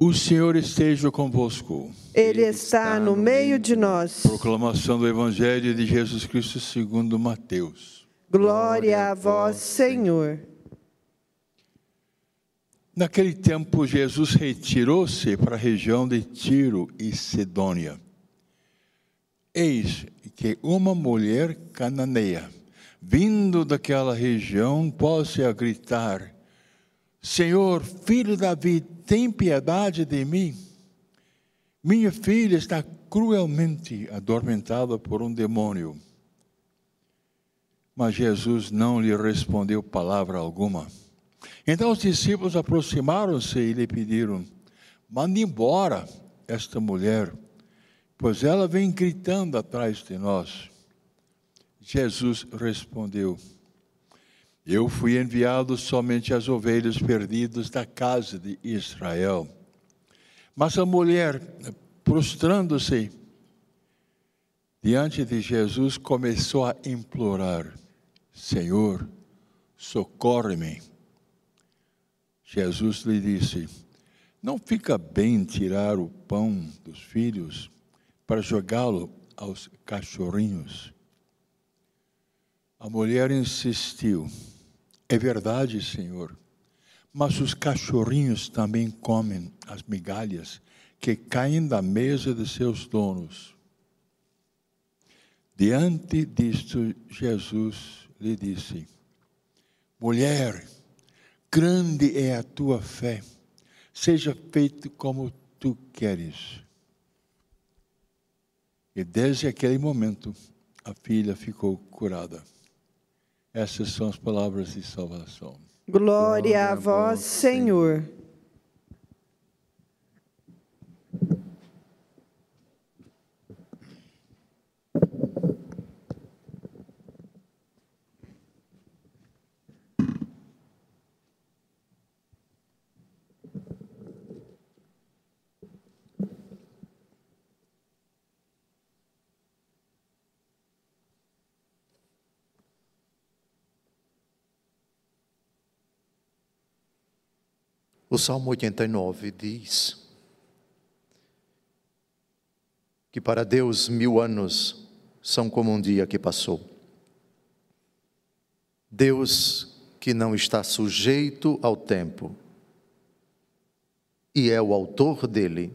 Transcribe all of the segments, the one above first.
O Senhor esteja convosco. Ele está no meio de nós. Proclamação do Evangelho de Jesus Cristo segundo Mateus. Glória a vós, Senhor. Naquele tempo, Jesus retirou-se para a região de Tiro e Sidônia. Eis que uma mulher cananeia, vindo daquela região, pôs-se a gritar: Senhor, filho Davi, tem piedade de mim. Minha filha está cruelmente adormentada por um demônio. Mas Jesus não lhe respondeu palavra alguma. Então os discípulos aproximaram-se e lhe pediram: mande embora esta mulher, pois ela vem gritando atrás de nós. Jesus respondeu: eu fui enviado somente às ovelhas perdidas da casa de Israel. Mas a mulher, prostrando-se diante de Jesus, começou a implorar: Senhor, socorre-me. Jesus lhe disse: Não fica bem tirar o pão dos filhos para jogá-lo aos cachorrinhos. A mulher insistiu: é verdade, Senhor. Mas os cachorrinhos também comem as migalhas que caem da mesa de seus donos. Diante disto, Jesus lhe disse: Mulher, grande é a tua fé, seja feito como tu queres. E desde aquele momento, a filha ficou curada. Essas são as palavras de salvação. Glória, Glória a vós, Senhor. O Salmo 89 diz que para Deus mil anos são como um dia que passou. Deus que não está sujeito ao tempo e é o autor dele,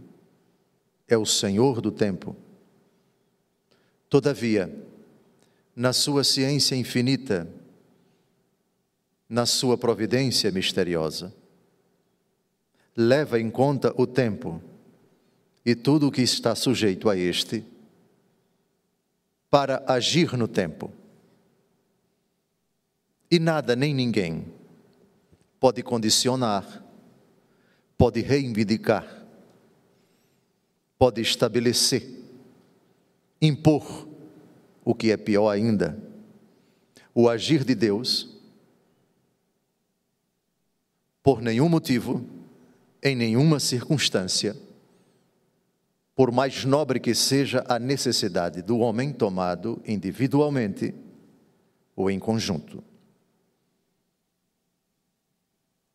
é o Senhor do tempo. Todavia, na sua ciência infinita, na sua providência misteriosa, leva em conta o tempo e tudo o que está sujeito a este para agir no tempo. E nada nem ninguém pode condicionar, pode reivindicar, pode estabelecer, impor o que é pior ainda, o agir de Deus, por nenhum motivo em nenhuma circunstância, por mais nobre que seja a necessidade do homem tomado individualmente ou em conjunto.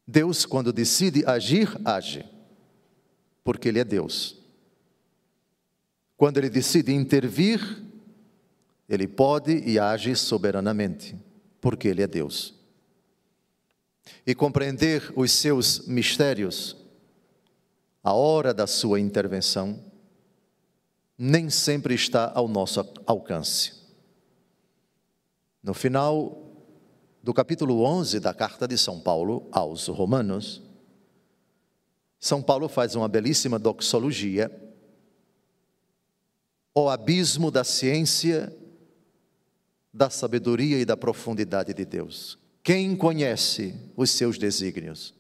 Deus, quando decide agir, age, porque Ele é Deus. Quando Ele decide intervir, Ele pode e age soberanamente, porque Ele é Deus. E compreender os seus mistérios a hora da sua intervenção nem sempre está ao nosso alcance. No final do capítulo 11 da carta de São Paulo aos Romanos, São Paulo faz uma belíssima doxologia, o abismo da ciência, da sabedoria e da profundidade de Deus. Quem conhece os seus desígnios?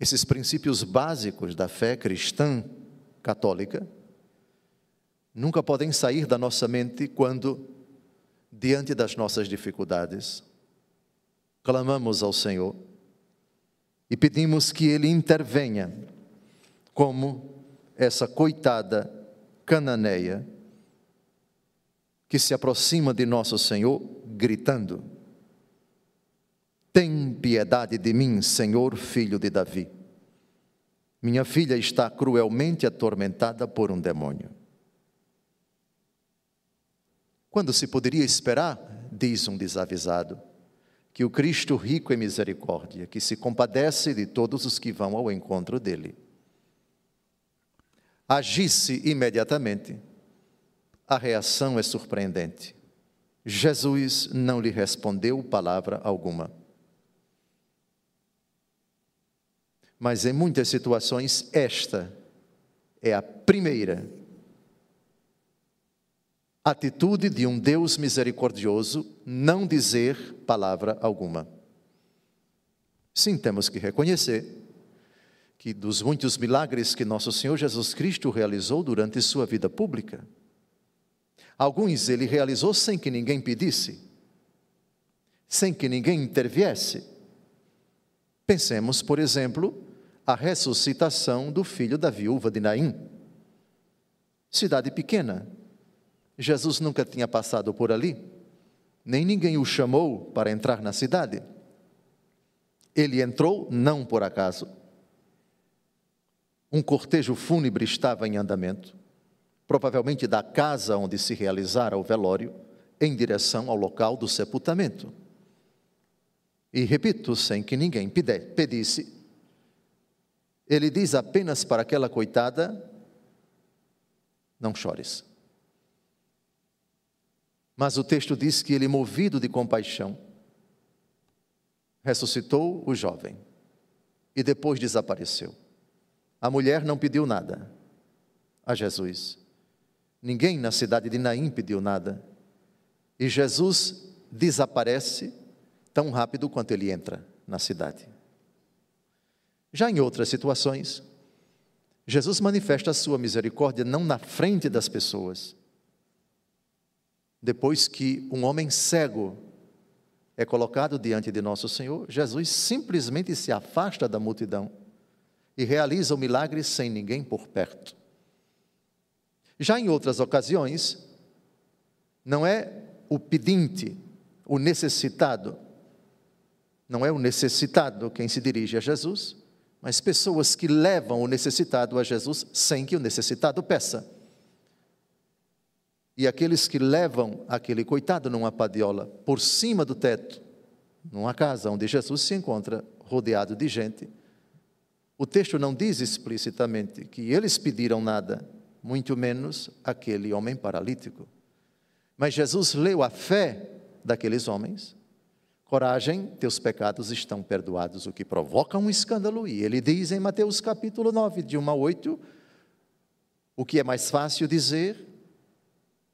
Esses princípios básicos da fé cristã católica nunca podem sair da nossa mente quando, diante das nossas dificuldades, clamamos ao Senhor e pedimos que Ele intervenha, como essa coitada cananeia que se aproxima de nosso Senhor gritando: tem piedade de mim, Senhor, filho de Davi. Minha filha está cruelmente atormentada por um demônio. Quando se poderia esperar, diz um desavisado, que o Cristo rico em misericórdia, que se compadece de todos os que vão ao encontro dele, agisse imediatamente, a reação é surpreendente. Jesus não lhe respondeu palavra alguma. Mas em muitas situações, esta é a primeira atitude de um Deus misericordioso não dizer palavra alguma. Sim, temos que reconhecer que dos muitos milagres que nosso Senhor Jesus Cristo realizou durante sua vida pública, alguns ele realizou sem que ninguém pedisse, sem que ninguém interviesse. Pensemos, por exemplo, a ressuscitação do filho da viúva de Naim. Cidade pequena. Jesus nunca tinha passado por ali, nem ninguém o chamou para entrar na cidade. Ele entrou não por acaso. Um cortejo fúnebre estava em andamento, provavelmente da casa onde se realizara o velório, em direção ao local do sepultamento. E repito, sem que ninguém pedisse, ele diz apenas para aquela coitada: não chores. Mas o texto diz que ele, movido de compaixão, ressuscitou o jovem e depois desapareceu. A mulher não pediu nada a Jesus. Ninguém na cidade de Naim pediu nada. E Jesus desaparece tão rápido quanto ele entra na cidade. Já em outras situações, Jesus manifesta a sua misericórdia não na frente das pessoas. Depois que um homem cego é colocado diante de nosso Senhor, Jesus simplesmente se afasta da multidão e realiza o milagre sem ninguém por perto. Já em outras ocasiões, não é o pedinte, o necessitado, não é o necessitado quem se dirige a Jesus, mas pessoas que levam o necessitado a Jesus sem que o necessitado peça. E aqueles que levam aquele coitado numa padiola por cima do teto, numa casa onde Jesus se encontra rodeado de gente, o texto não diz explicitamente que eles pediram nada, muito menos aquele homem paralítico. Mas Jesus leu a fé daqueles homens Coragem, teus pecados estão perdoados, o que provoca um escândalo. E ele diz em Mateus capítulo 9, de 1 a 8, o que é mais fácil dizer: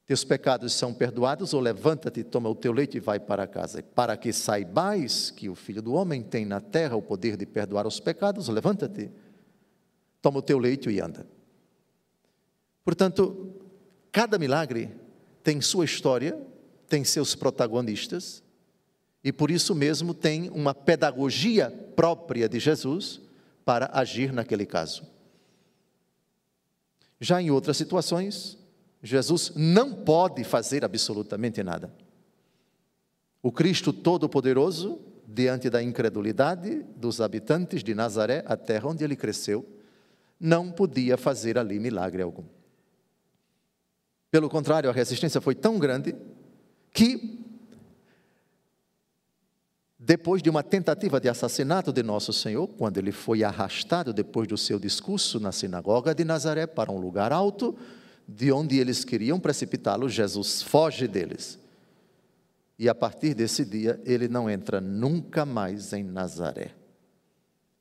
teus pecados são perdoados, ou levanta-te, toma o teu leite e vai para casa. Para que saibais que o Filho do Homem tem na terra o poder de perdoar os pecados, levanta-te, toma o teu leite e anda. Portanto, cada milagre tem sua história, tem seus protagonistas, e por isso mesmo tem uma pedagogia própria de Jesus para agir naquele caso. Já em outras situações, Jesus não pode fazer absolutamente nada. O Cristo Todo-Poderoso, diante da incredulidade dos habitantes de Nazaré, a terra onde ele cresceu, não podia fazer ali milagre algum. Pelo contrário, a resistência foi tão grande que depois de uma tentativa de assassinato de Nosso Senhor, quando ele foi arrastado depois do seu discurso na sinagoga de Nazaré para um lugar alto, de onde eles queriam precipitá-lo, Jesus foge deles. E a partir desse dia, ele não entra nunca mais em Nazaré.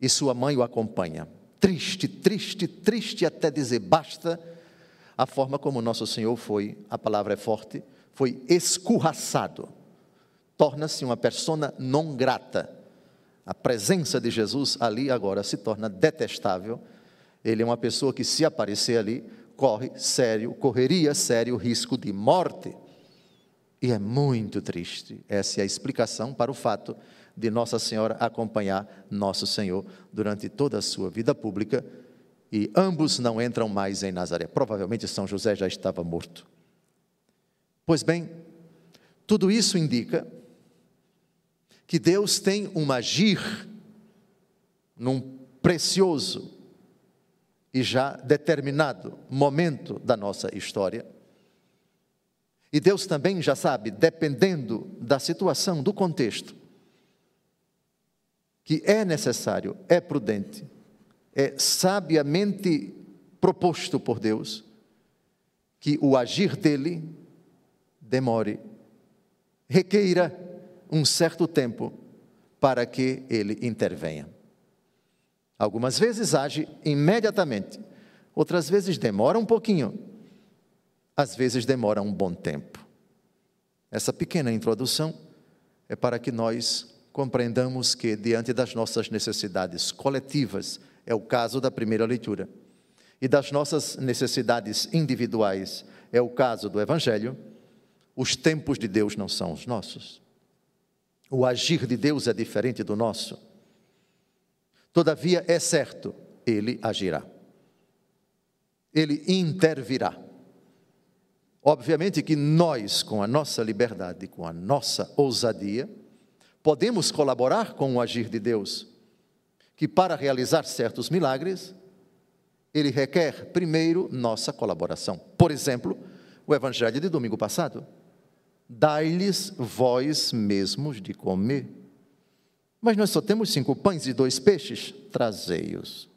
E sua mãe o acompanha. Triste, triste, triste até dizer basta, a forma como Nosso Senhor foi, a palavra é forte, foi escorraçado torna-se uma persona non grata. A presença de Jesus ali agora se torna detestável. Ele é uma pessoa que, se aparecer ali, corre sério, correria sério risco de morte. E é muito triste. Essa é a explicação para o fato de Nossa Senhora acompanhar Nosso Senhor durante toda a sua vida pública e ambos não entram mais em Nazaré. Provavelmente São José já estava morto. Pois bem, tudo isso indica que Deus tem um agir num precioso e já determinado momento da nossa história. E Deus também já sabe, dependendo da situação, do contexto, que é necessário, é prudente, é sabiamente proposto por Deus que o agir dele demore, requeira um certo tempo para que ele intervenha. Algumas vezes age imediatamente, outras vezes demora um pouquinho, às vezes demora um bom tempo. Essa pequena introdução é para que nós compreendamos que, diante das nossas necessidades coletivas, é o caso da primeira leitura, e das nossas necessidades individuais, é o caso do Evangelho, os tempos de Deus não são os nossos. O agir de Deus é diferente do nosso. Todavia, é certo, ele agirá. Ele intervirá. Obviamente que nós, com a nossa liberdade, com a nossa ousadia, podemos colaborar com o agir de Deus, que para realizar certos milagres, ele requer primeiro nossa colaboração. Por exemplo, o evangelho de domingo passado. Dai-lhes vós mesmos de comer. Mas nós só temos cinco pães e dois peixes, trazei-os.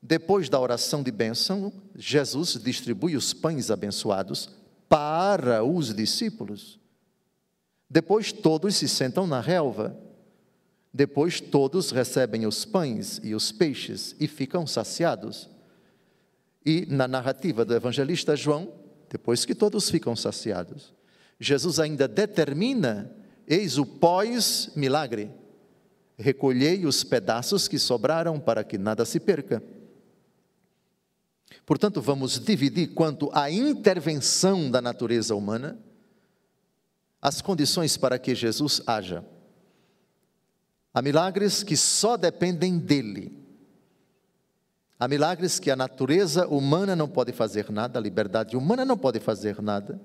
Depois da oração de bênção, Jesus distribui os pães abençoados para os discípulos. Depois todos se sentam na relva. Depois todos recebem os pães e os peixes e ficam saciados. E na narrativa do evangelista João, depois que todos ficam saciados, Jesus ainda determina: eis o pós-milagre. Recolhei os pedaços que sobraram para que nada se perca. Portanto, vamos dividir quanto à intervenção da natureza humana, as condições para que Jesus haja. Há milagres que só dependem dele. Há milagres que a natureza humana não pode fazer nada, a liberdade humana não pode fazer nada.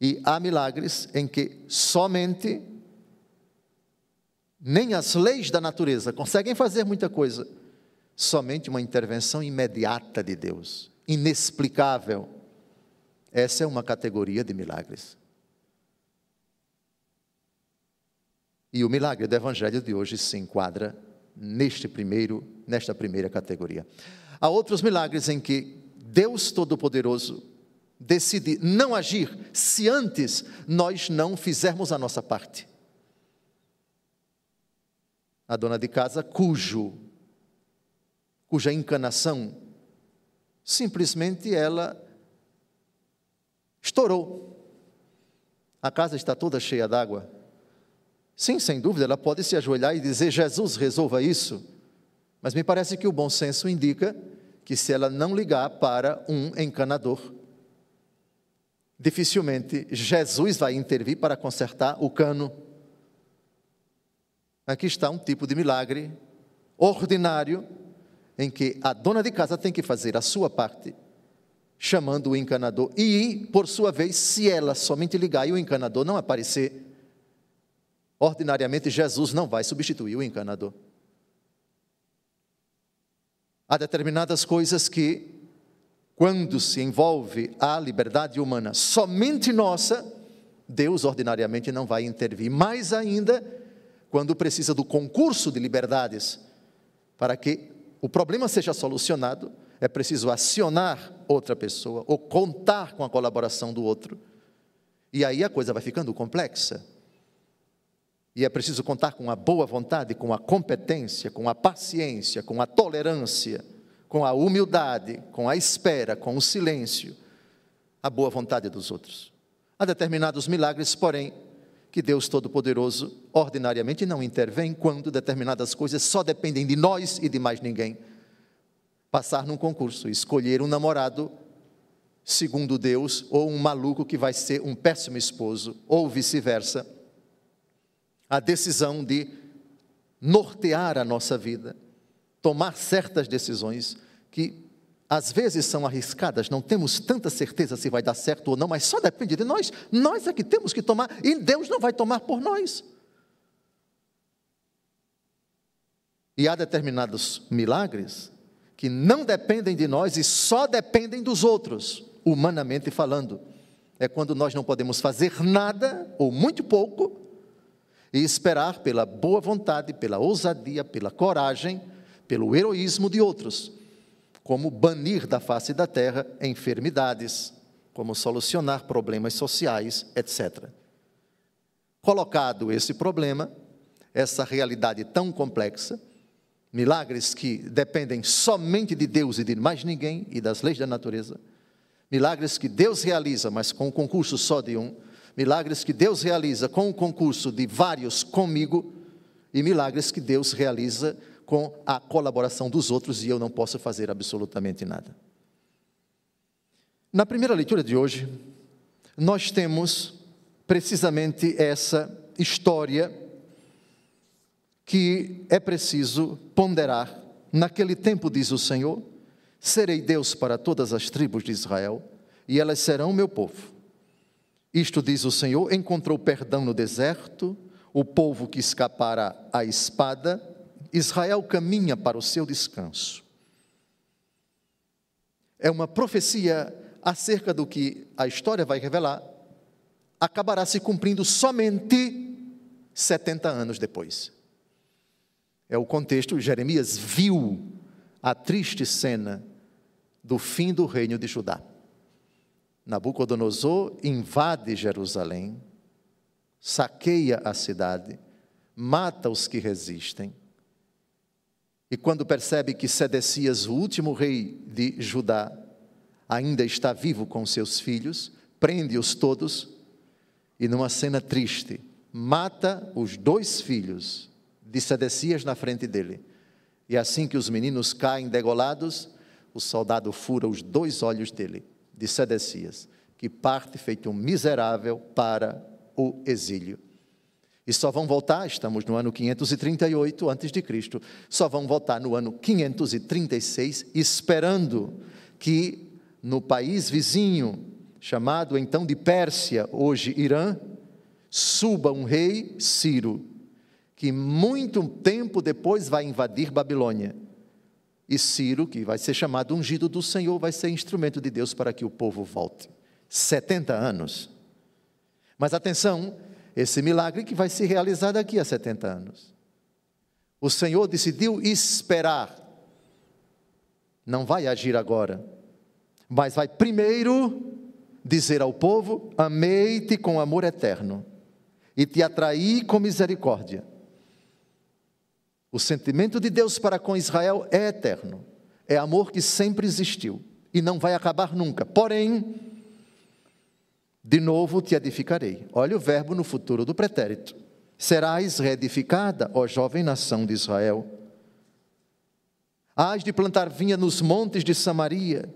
E há milagres em que somente nem as leis da natureza conseguem fazer muita coisa, somente uma intervenção imediata de Deus, inexplicável. Essa é uma categoria de milagres. E o milagre do evangelho de hoje se enquadra neste primeiro, nesta primeira categoria. Há outros milagres em que Deus Todo-Poderoso decide não agir se antes nós não fizermos a nossa parte. A dona de casa cujo cuja encanação simplesmente ela estourou. A casa está toda cheia d'água. Sim, sem dúvida, ela pode se ajoelhar e dizer: Jesus, resolva isso. Mas me parece que o bom senso indica que se ela não ligar para um encanador, dificilmente Jesus vai intervir para consertar o cano. Aqui está um tipo de milagre ordinário em que a dona de casa tem que fazer a sua parte, chamando o encanador, e, por sua vez, se ela somente ligar e o encanador não aparecer, ordinariamente Jesus não vai substituir o encanador. Há determinadas coisas que quando se envolve a liberdade humana somente nossa, Deus ordinariamente não vai intervir. Mais ainda, quando precisa do concurso de liberdades, para que o problema seja solucionado, é preciso acionar outra pessoa ou contar com a colaboração do outro. E aí a coisa vai ficando complexa. E é preciso contar com a boa vontade, com a competência, com a paciência, com a tolerância com a humildade, com a espera, com o silêncio, a boa vontade dos outros. Há determinados milagres, porém, que Deus Todo-Poderoso ordinariamente não intervém quando determinadas coisas só dependem de nós e de mais ninguém. Passar num concurso, escolher um namorado segundo Deus ou um maluco que vai ser um péssimo esposo, ou vice-versa. A decisão de nortear a nossa vida tomar certas decisões que às vezes são arriscadas, não temos tanta certeza se vai dar certo ou não, mas só depende de nós. Nós é que temos que tomar e Deus não vai tomar por nós. E há determinados milagres que não dependem de nós e só dependem dos outros, humanamente falando. É quando nós não podemos fazer nada, ou muito pouco, e esperar pela boa vontade, pela ousadia, pela coragem, pelo heroísmo de outros, como banir da face da terra enfermidades, como solucionar problemas sociais, etc. Colocado esse problema, essa realidade tão complexa, milagres que dependem somente de Deus e de mais ninguém e das leis da natureza, milagres que Deus realiza, mas com o concurso só de um, milagres que Deus realiza com o concurso de vários comigo, e milagres que Deus realiza com a colaboração dos outros e eu não posso fazer absolutamente nada. Na primeira leitura de hoje, nós temos precisamente essa história que é preciso ponderar. Naquele tempo, diz o Senhor, serei Deus para todas as tribos de Israel, e elas serão meu povo. Isto diz o Senhor: encontrou perdão no deserto, o povo que escapara à espada, Israel caminha para o seu descanso. É uma profecia acerca do que a história vai revelar, acabará se cumprindo somente 70 anos depois. É o contexto, Jeremias viu a triste cena do fim do reino de Judá. Nabucodonosor invade Jerusalém, saqueia a cidade, mata os que resistem. E quando percebe que Sedecias, o último rei de Judá, ainda está vivo com seus filhos, prende-os todos e, numa cena triste, mata os dois filhos de Sedecias na frente dele. E assim que os meninos caem degolados, o soldado fura os dois olhos dele, de Sedecias, que parte feito um miserável para o exílio. E só vão voltar, estamos no ano 538 a.C., só vão voltar no ano 536, esperando que no país vizinho, chamado então de Pérsia, hoje Irã, suba um rei, Ciro, que muito tempo depois vai invadir Babilônia. E Ciro, que vai ser chamado ungido do Senhor, vai ser instrumento de Deus para que o povo volte. 70 anos. Mas atenção, esse milagre que vai se realizar daqui a 70 anos. O Senhor decidiu esperar. Não vai agir agora mas vai primeiro dizer ao povo: Amei-te com amor eterno e te atraí com misericórdia. O sentimento de Deus para com Israel é eterno, é amor que sempre existiu e não vai acabar nunca. Porém, de novo te edificarei. Olha o verbo no futuro do pretérito. Serás reedificada, ó jovem nação de Israel. Hás de plantar vinha nos montes de Samaria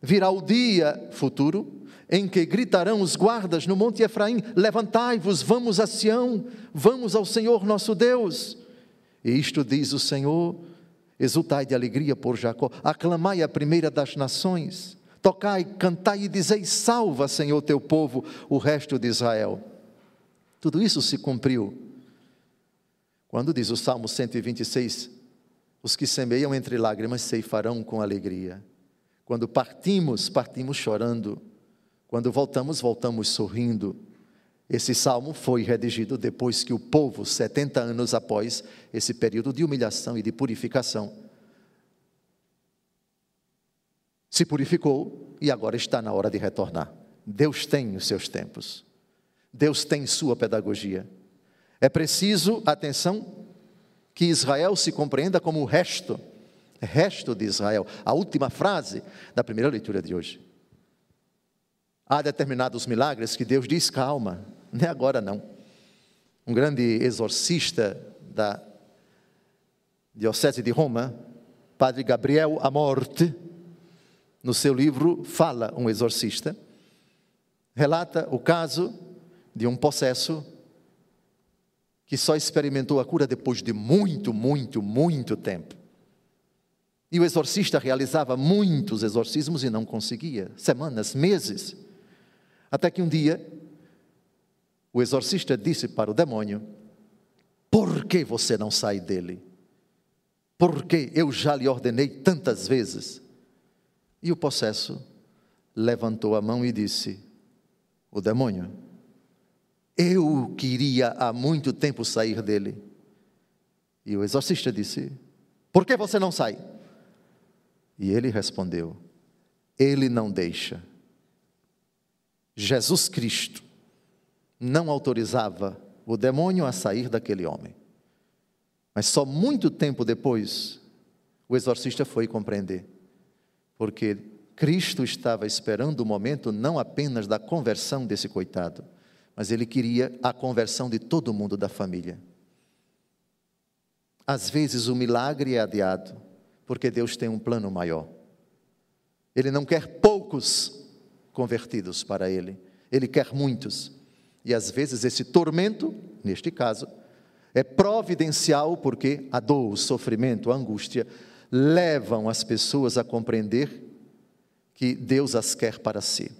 Virá o dia futuro em que gritarão os guardas no Monte Efraim: Levantai-vos, vamos a Sião, vamos ao Senhor nosso Deus. E isto diz o Senhor: Exultai de alegria por Jacó, aclamai a primeira das nações, tocai, cantai e dizei: Salva, Senhor, teu povo, o resto de Israel. Tudo isso se cumpriu. Quando diz o Salmo 126, os que semeiam entre lágrimas ceifarão com alegria. Quando partimos, partimos chorando. Quando voltamos, voltamos sorrindo. Esse salmo foi redigido depois que o povo, 70 anos após esse período de humilhação e de purificação, se purificou e agora está na hora de retornar. Deus tem os seus tempos. Deus tem sua pedagogia. É preciso, atenção, que Israel se compreenda como o resto resto de Israel. A última frase da primeira leitura de hoje. Há determinados milagres que Deus diz: calma, não é agora não. Um grande exorcista da Diocese de Roma, Padre Gabriel Amorte, no seu livro Fala um Exorcista, relata o caso de um possesso que só experimentou a cura depois de muito, muito, muito tempo. E o exorcista realizava muitos exorcismos e não conseguia, semanas, meses. Até que um dia, o exorcista disse para o demônio: Por que você não sai dele? porque eu já lhe ordenei tantas vezes. E o possesso levantou a mão e disse: O demônio, eu queria há muito tempo sair dele. E o exorcista disse: Por que você não sai? E ele respondeu: Ele não deixa. Jesus Cristo não autorizava o demônio a sair daquele homem. Mas só muito tempo depois, o exorcista foi compreender. Porque Cristo estava esperando o momento não apenas da conversão desse coitado, mas ele queria a conversão de todo mundo da família. Às vezes o milagre é adiado, porque Deus tem um plano maior. Ele não quer poucos convertidos para Ele, Ele quer muitos. E às vezes esse tormento, neste caso, é providencial porque a dor, o sofrimento, a angústia levam as pessoas a compreender que Deus as quer para si.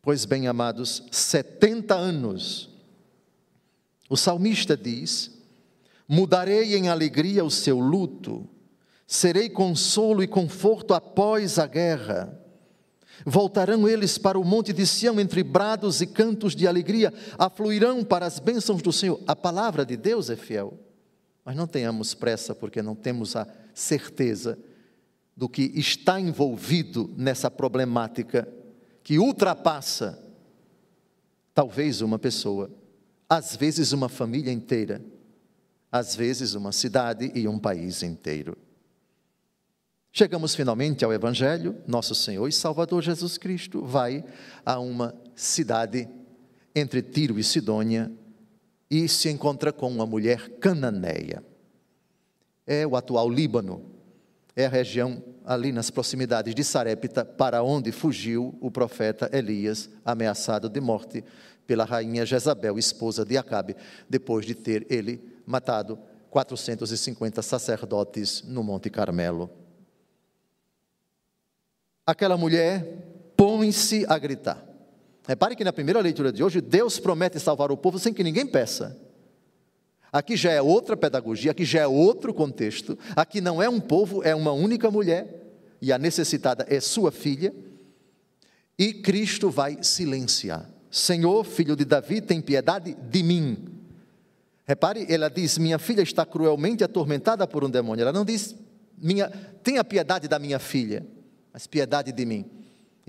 Pois bem, amados, 70 anos, o salmista diz: Mudarei em alegria o seu luto, serei consolo e conforto após a guerra. Voltarão eles para o monte de Sião entre brados e cantos de alegria, afluirão para as bênçãos do Senhor. A palavra de Deus é fiel. Mas não tenhamos pressa, porque não temos a certeza do que está envolvido nessa problemática que ultrapassa talvez uma pessoa, às vezes uma família inteira, às vezes uma cidade e um país inteiro. Chegamos finalmente ao Evangelho, nosso Senhor e Salvador Jesus Cristo vai a uma cidade entre Tiro e Sidônia e se encontra com uma mulher cananeia. É o atual Líbano, é a região ali nas proximidades de Sarepta, para onde fugiu o profeta Elias, ameaçado de morte pela rainha Jezabel, esposa de Acabe, depois de ter ele matado 450 sacerdotes no Monte Carmelo aquela mulher põe-se a gritar. Repare que na primeira leitura de hoje, Deus promete salvar o povo sem que ninguém peça. Aqui já é outra pedagogia, aqui já é outro contexto. Aqui não é um povo, é uma única mulher, e a necessitada é sua filha. E Cristo vai silenciar. Senhor, filho de Davi, tem piedade de mim. Repare, ela diz: Minha filha está cruelmente atormentada por um demônio. Ela não diz: minha, Tenha piedade da minha filha mas piedade de mim.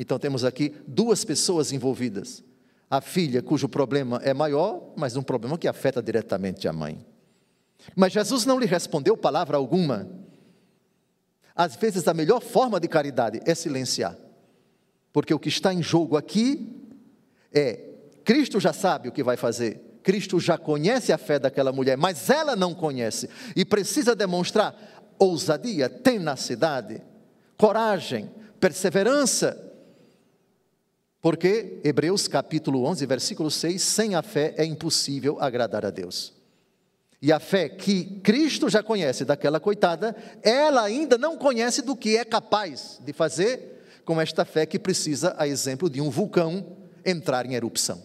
Então temos aqui duas pessoas envolvidas. A filha, cujo problema é maior, mas um problema que afeta diretamente a mãe. Mas Jesus não lhe respondeu palavra alguma. Às vezes a melhor forma de caridade é silenciar. Porque o que está em jogo aqui é Cristo já sabe o que vai fazer. Cristo já conhece a fé daquela mulher, mas ela não conhece e precisa demonstrar ousadia, tenacidade, coragem, perseverança. Porque Hebreus capítulo 11, versículo 6, sem a fé é impossível agradar a Deus. E a fé que Cristo já conhece daquela coitada, ela ainda não conhece do que é capaz de fazer com esta fé que precisa, a exemplo de um vulcão, entrar em erupção.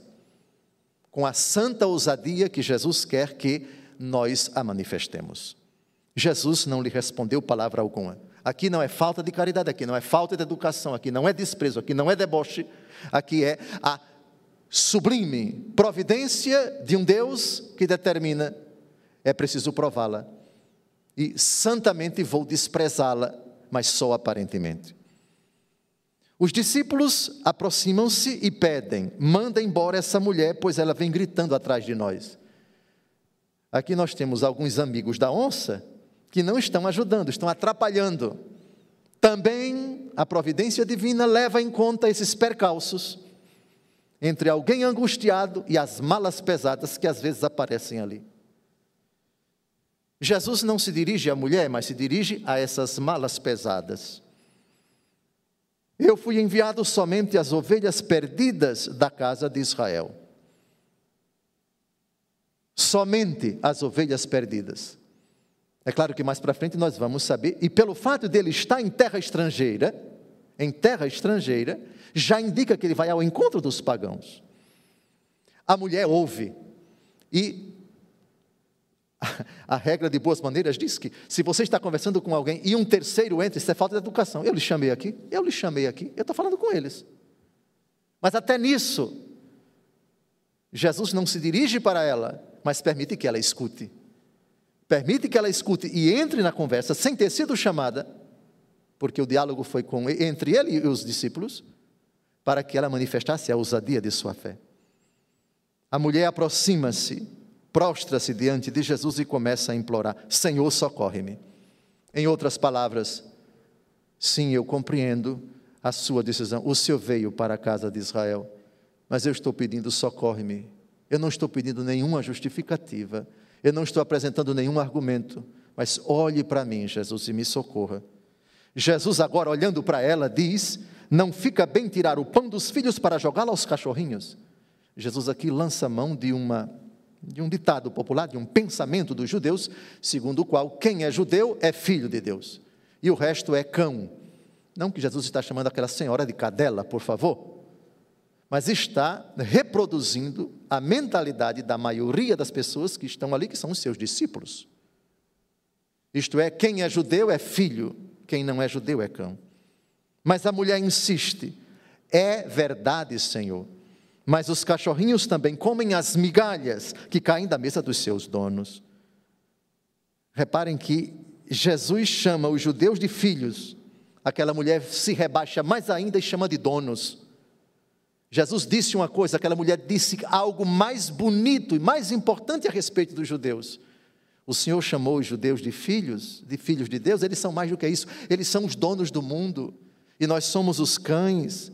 Com a santa ousadia que Jesus quer que nós a manifestemos. Jesus não lhe respondeu palavra alguma. Aqui não é falta de caridade, aqui não é falta de educação, aqui não é desprezo, aqui não é deboche, aqui é a sublime providência de um Deus que determina, é preciso prová-la. E santamente vou desprezá-la, mas só aparentemente. Os discípulos aproximam-se e pedem: manda embora essa mulher, pois ela vem gritando atrás de nós. Aqui nós temos alguns amigos da onça que não estão ajudando, estão atrapalhando. Também a providência divina leva em conta esses percalços entre alguém angustiado e as malas pesadas que às vezes aparecem ali. Jesus não se dirige à mulher, mas se dirige a essas malas pesadas. Eu fui enviado somente às ovelhas perdidas da casa de Israel. Somente as ovelhas perdidas. É claro que mais para frente nós vamos saber, e pelo fato dele estar em terra estrangeira, em terra estrangeira, já indica que ele vai ao encontro dos pagãos. A mulher ouve, e A regra de boas maneiras diz que se você está conversando com alguém e um terceiro entra, isso é falta de educação. Eu lhe chamei aqui, eu lhe chamei aqui, eu estou falando com eles. Mas até nisso, Jesus não se dirige para ela, mas permite que ela escute. Permite que ela escute e entre na conversa sem ter sido chamada, porque o diálogo foi com, entre ele e os discípulos, para que ela manifestasse a ousadia de sua fé. A mulher aproxima-se, prostra-se diante de Jesus e começa a implorar: Senhor, socorre-me. Em outras palavras, sim, eu compreendo a sua decisão. O Senhor veio para a casa de Israel, mas eu estou pedindo socorre-me. Eu não estou pedindo nenhuma justificativa, eu não estou apresentando nenhum argumento, mas olhe para mim, Jesus, e me socorra. Jesus, agora olhando para ela, diz: Não fica bem tirar o pão dos filhos para jogá-lo aos cachorrinhos. Jesus aqui lança mão de uma de um ditado popular, de um pensamento dos judeus, segundo o qual quem é judeu é filho de Deus e o resto é cão. Não que Jesus está chamando aquela senhora de cadela, por favor, mas está reproduzindo a mentalidade da maioria das pessoas que estão ali, que são os seus discípulos. Isto é, quem é judeu é filho, quem não é judeu é cão. Mas a mulher insiste: é verdade, Senhor. Mas os cachorrinhos também comem as migalhas que caem da mesa dos seus donos. Reparem que Jesus chama os judeus de filhos aquela mulher se rebaixa mais ainda e chama de donos. Jesus disse uma coisa, aquela mulher disse algo mais bonito e mais importante a respeito dos judeus. O Senhor chamou os judeus de filhos, de filhos de Deus, eles são mais do que isso, eles são os donos do mundo, e nós somos os cães,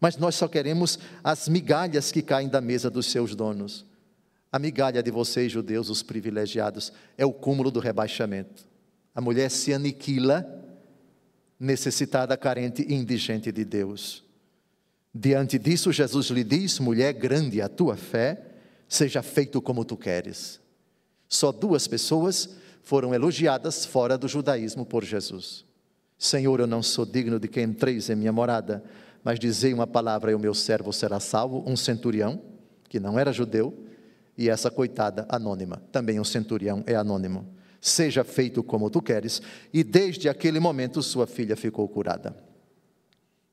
mas nós só queremos as migalhas que caem da mesa dos seus donos. A migalha de vocês, judeus, os privilegiados, é o cúmulo do rebaixamento. A mulher se aniquila necessitada, carente e indigente de Deus. Diante disso, Jesus lhe diz: mulher, grande a tua fé, seja feito como tu queres. Só duas pessoas foram elogiadas fora do judaísmo por Jesus. Senhor, eu não sou digno de que entreis em minha morada, mas dizei uma palavra e o meu servo será salvo. Um centurião, que não era judeu, e essa coitada anônima, também um centurião é anônimo seja feito como tu queres. E desde aquele momento sua filha ficou curada.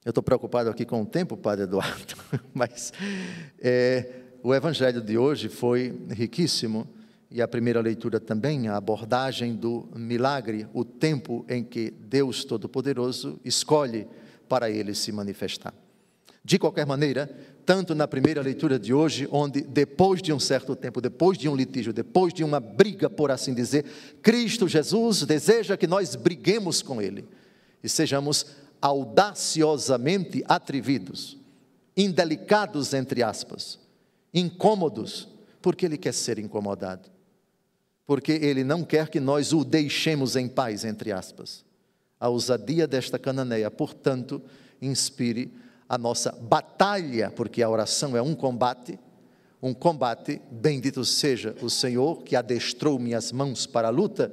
Eu estou preocupado aqui com o tempo, Padre Eduardo, mas é, o Evangelho de hoje foi riquíssimo e a primeira leitura também, a abordagem do milagre, o tempo em que Deus Todo-Poderoso escolhe para ele se manifestar. De qualquer maneira, tanto na primeira leitura de hoje, onde depois de um certo tempo, depois de um litígio, depois de uma briga, por assim dizer, Cristo Jesus deseja que nós briguemos com Ele e sejamos audaciosamente atrevidos, indelicados, entre aspas, incômodos, porque Ele quer ser incomodado, porque Ele não quer que nós o deixemos em paz, entre aspas. A ousadia desta cananeia, portanto, inspire a nossa batalha, porque a oração é um combate, um combate, bendito seja o Senhor que adestrou minhas mãos para a luta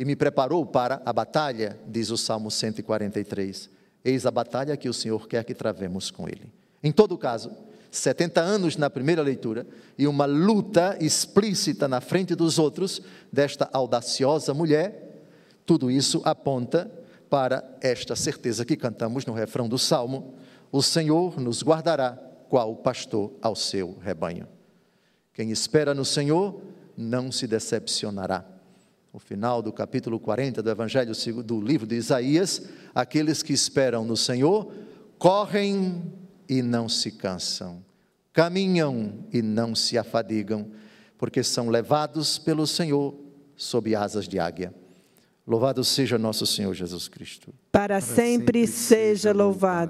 e me preparou para a batalha, diz o Salmo 143. Eis a batalha que o Senhor quer que travemos com Ele. Em todo caso, 70 anos na primeira leitura e uma luta explícita na frente dos outros desta audaciosa mulher, tudo isso aponta para esta certeza que cantamos no refrão do Salmo: o Senhor nos guardará, qual pastor ao seu rebanho. Quem espera no Senhor não se decepcionará. O final do capítulo 40 do Evangelho do livro de Isaías, aqueles que esperam no Senhor correm e não se cansam, caminham e não se afadigam, porque são levados pelo Senhor sob asas de águia. Louvado seja nosso Senhor Jesus Cristo. Para, Para sempre, sempre seja louvado.